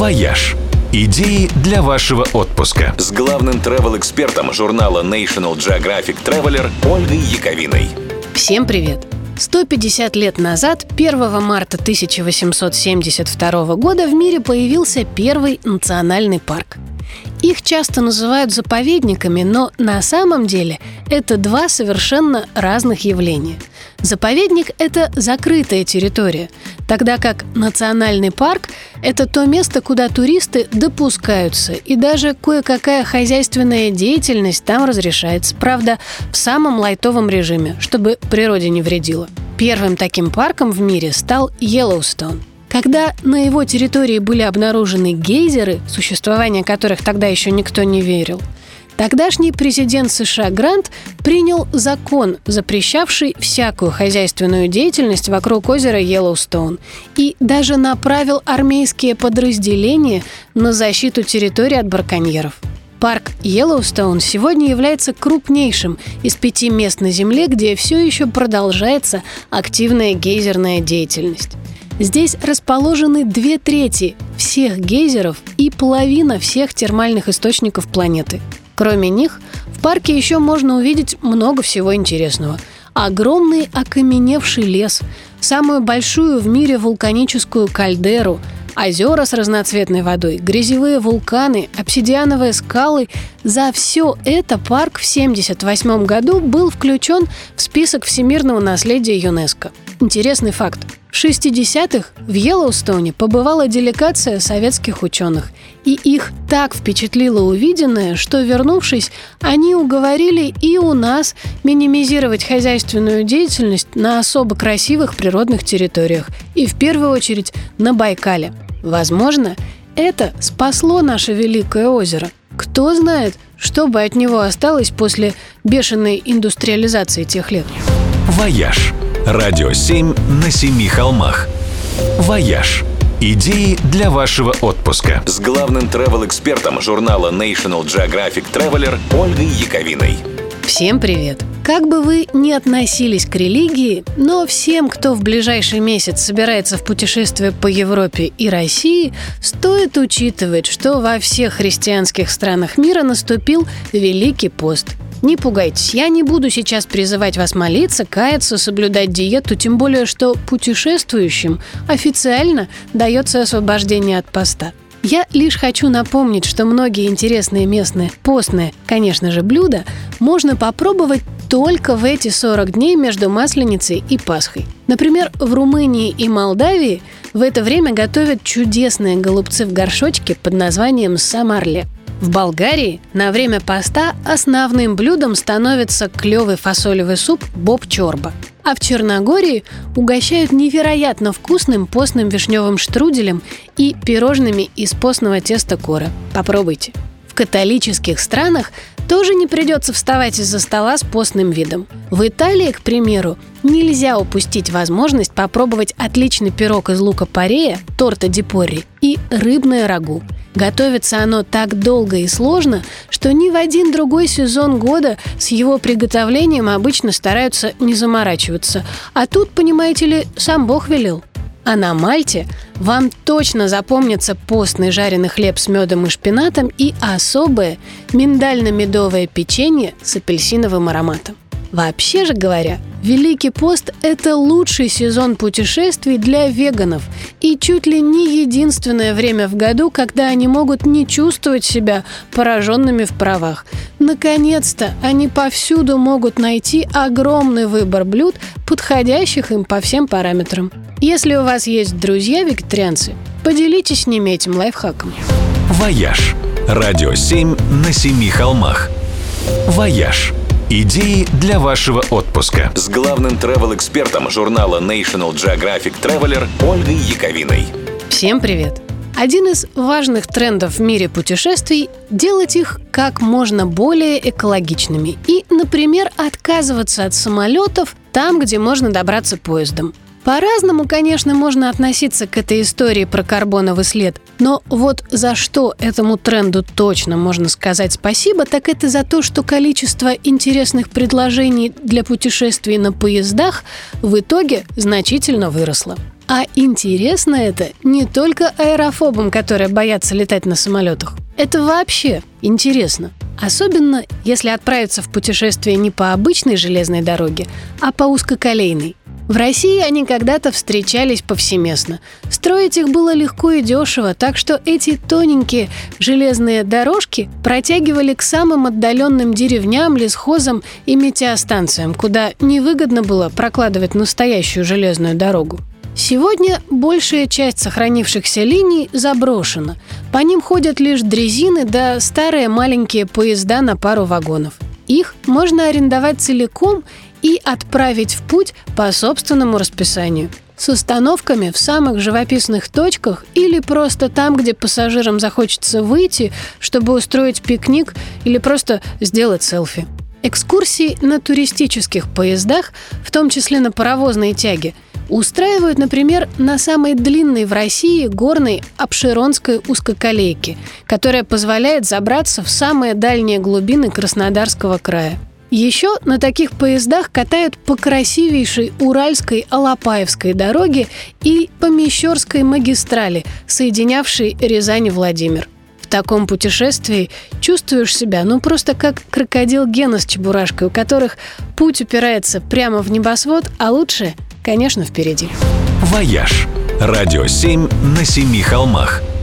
«Вояж». Идеи для вашего отпуска. С главным travel-экспертом журнала National Geographic Traveler Ольгой Яковиной. Всем привет! 150 лет назад, 1 марта 1872 года, в мире появился первый национальный парк. Их часто называют заповедниками, но на самом деле это два совершенно разных явления. Заповедник – это закрытая территория, тогда как национальный парк – это то место, куда туристы допускаются, и даже кое-какая хозяйственная деятельность там разрешается, правда, в самом лайтовом режиме, чтобы природе не вредило. Первым таким парком в мире стал Йеллоустон – когда на его территории были обнаружены гейзеры, существование которых тогда еще никто не верил, Тогдашний президент США Грант принял закон, запрещавший всякую хозяйственную деятельность вокруг озера Йеллоустоун и даже направил армейские подразделения на защиту территории от браконьеров. Парк Йеллоустоун сегодня является крупнейшим из пяти мест на Земле, где все еще продолжается активная гейзерная деятельность. Здесь расположены две трети всех гейзеров и половина всех термальных источников планеты. Кроме них, в парке еще можно увидеть много всего интересного. Огромный окаменевший лес, самую большую в мире вулканическую кальдеру, озера с разноцветной водой, грязевые вулканы, обсидиановые скалы. За все это парк в 1978 году был включен в список всемирного наследия ЮНЕСКО. Интересный факт. В 60-х в Йеллоустоне побывала делегация советских ученых, и их так впечатлило увиденное, что, вернувшись, они уговорили и у нас минимизировать хозяйственную деятельность на особо красивых природных территориях, и в первую очередь на Байкале. Возможно, это спасло наше великое озеро. Кто знает, что бы от него осталось после бешеной индустриализации тех лет. «Вояж» Радио 7 на семи холмах. «Вояж». Идеи для вашего отпуска. С главным travel-экспертом журнала National Geographic Traveler Ольгой Яковиной. Всем привет! Как бы вы ни относились к религии, но всем, кто в ближайший месяц собирается в путешествие по Европе и России, стоит учитывать, что во всех христианских странах мира наступил Великий пост – не пугайтесь, я не буду сейчас призывать вас молиться, каяться, соблюдать диету, тем более, что путешествующим официально дается освобождение от поста. Я лишь хочу напомнить, что многие интересные местные постные, конечно же, блюда можно попробовать только в эти 40 дней между Масленицей и Пасхой. Например, в Румынии и Молдавии в это время готовят чудесные голубцы в горшочке под названием самарле – в Болгарии на время поста основным блюдом становится клевый фасолевый суп боб-чорба. А в Черногории угощают невероятно вкусным постным вишневым штруделем и пирожными из постного теста кора. Попробуйте. В католических странах тоже не придется вставать из-за стола с постным видом. В Италии, к примеру, нельзя упустить возможность попробовать отличный пирог из лука-порея, торта дипорри и рыбное рагу. Готовится оно так долго и сложно, что ни в один другой сезон года с его приготовлением обычно стараются не заморачиваться. А тут, понимаете ли, сам Бог велел. А на Мальте вам точно запомнится постный жареный хлеб с медом и шпинатом и особое миндально-медовое печенье с апельсиновым ароматом. Вообще же говоря, Великий пост – это лучший сезон путешествий для веганов и чуть ли не единственное время в году, когда они могут не чувствовать себя пораженными в правах. Наконец-то они повсюду могут найти огромный выбор блюд, подходящих им по всем параметрам. Если у вас есть друзья-вегетарианцы, поделитесь с ними этим лайфхаком. «Вояж» – радио 7 на семи холмах. «Вояж» Идеи для вашего отпуска. С главным travel-экспертом журнала National Geographic Traveler Ольгой Яковиной. Всем привет! Один из важных трендов в мире путешествий – делать их как можно более экологичными и, например, отказываться от самолетов там, где можно добраться поездом. По-разному, конечно, можно относиться к этой истории про карбоновый след, но вот за что этому тренду точно можно сказать спасибо, так это за то, что количество интересных предложений для путешествий на поездах в итоге значительно выросло. А интересно это не только аэрофобам, которые боятся летать на самолетах. Это вообще интересно. Особенно, если отправиться в путешествие не по обычной железной дороге, а по узкоколейной. В России они когда-то встречались повсеместно. Строить их было легко и дешево, так что эти тоненькие железные дорожки протягивали к самым отдаленным деревням, лесхозам и метеостанциям, куда невыгодно было прокладывать настоящую железную дорогу. Сегодня большая часть сохранившихся линий заброшена. По ним ходят лишь дрезины да старые маленькие поезда на пару вагонов. Их можно арендовать целиком и отправить в путь по собственному расписанию с остановками в самых живописных точках или просто там, где пассажирам захочется выйти, чтобы устроить пикник или просто сделать селфи. Экскурсии на туристических поездах, в том числе на паровозной тяге – устраивают, например, на самой длинной в России горной Обширонской узкоколейке, которая позволяет забраться в самые дальние глубины Краснодарского края. Еще на таких поездах катают по красивейшей Уральской Алапаевской дороге и по Мещерской магистрали, соединявшей Рязань и Владимир. В таком путешествии чувствуешь себя, ну просто как крокодил Гена с Чебурашкой, у которых путь упирается прямо в небосвод, а лучше – конечно, впереди. «Вояж» – радио 7 на семи холмах –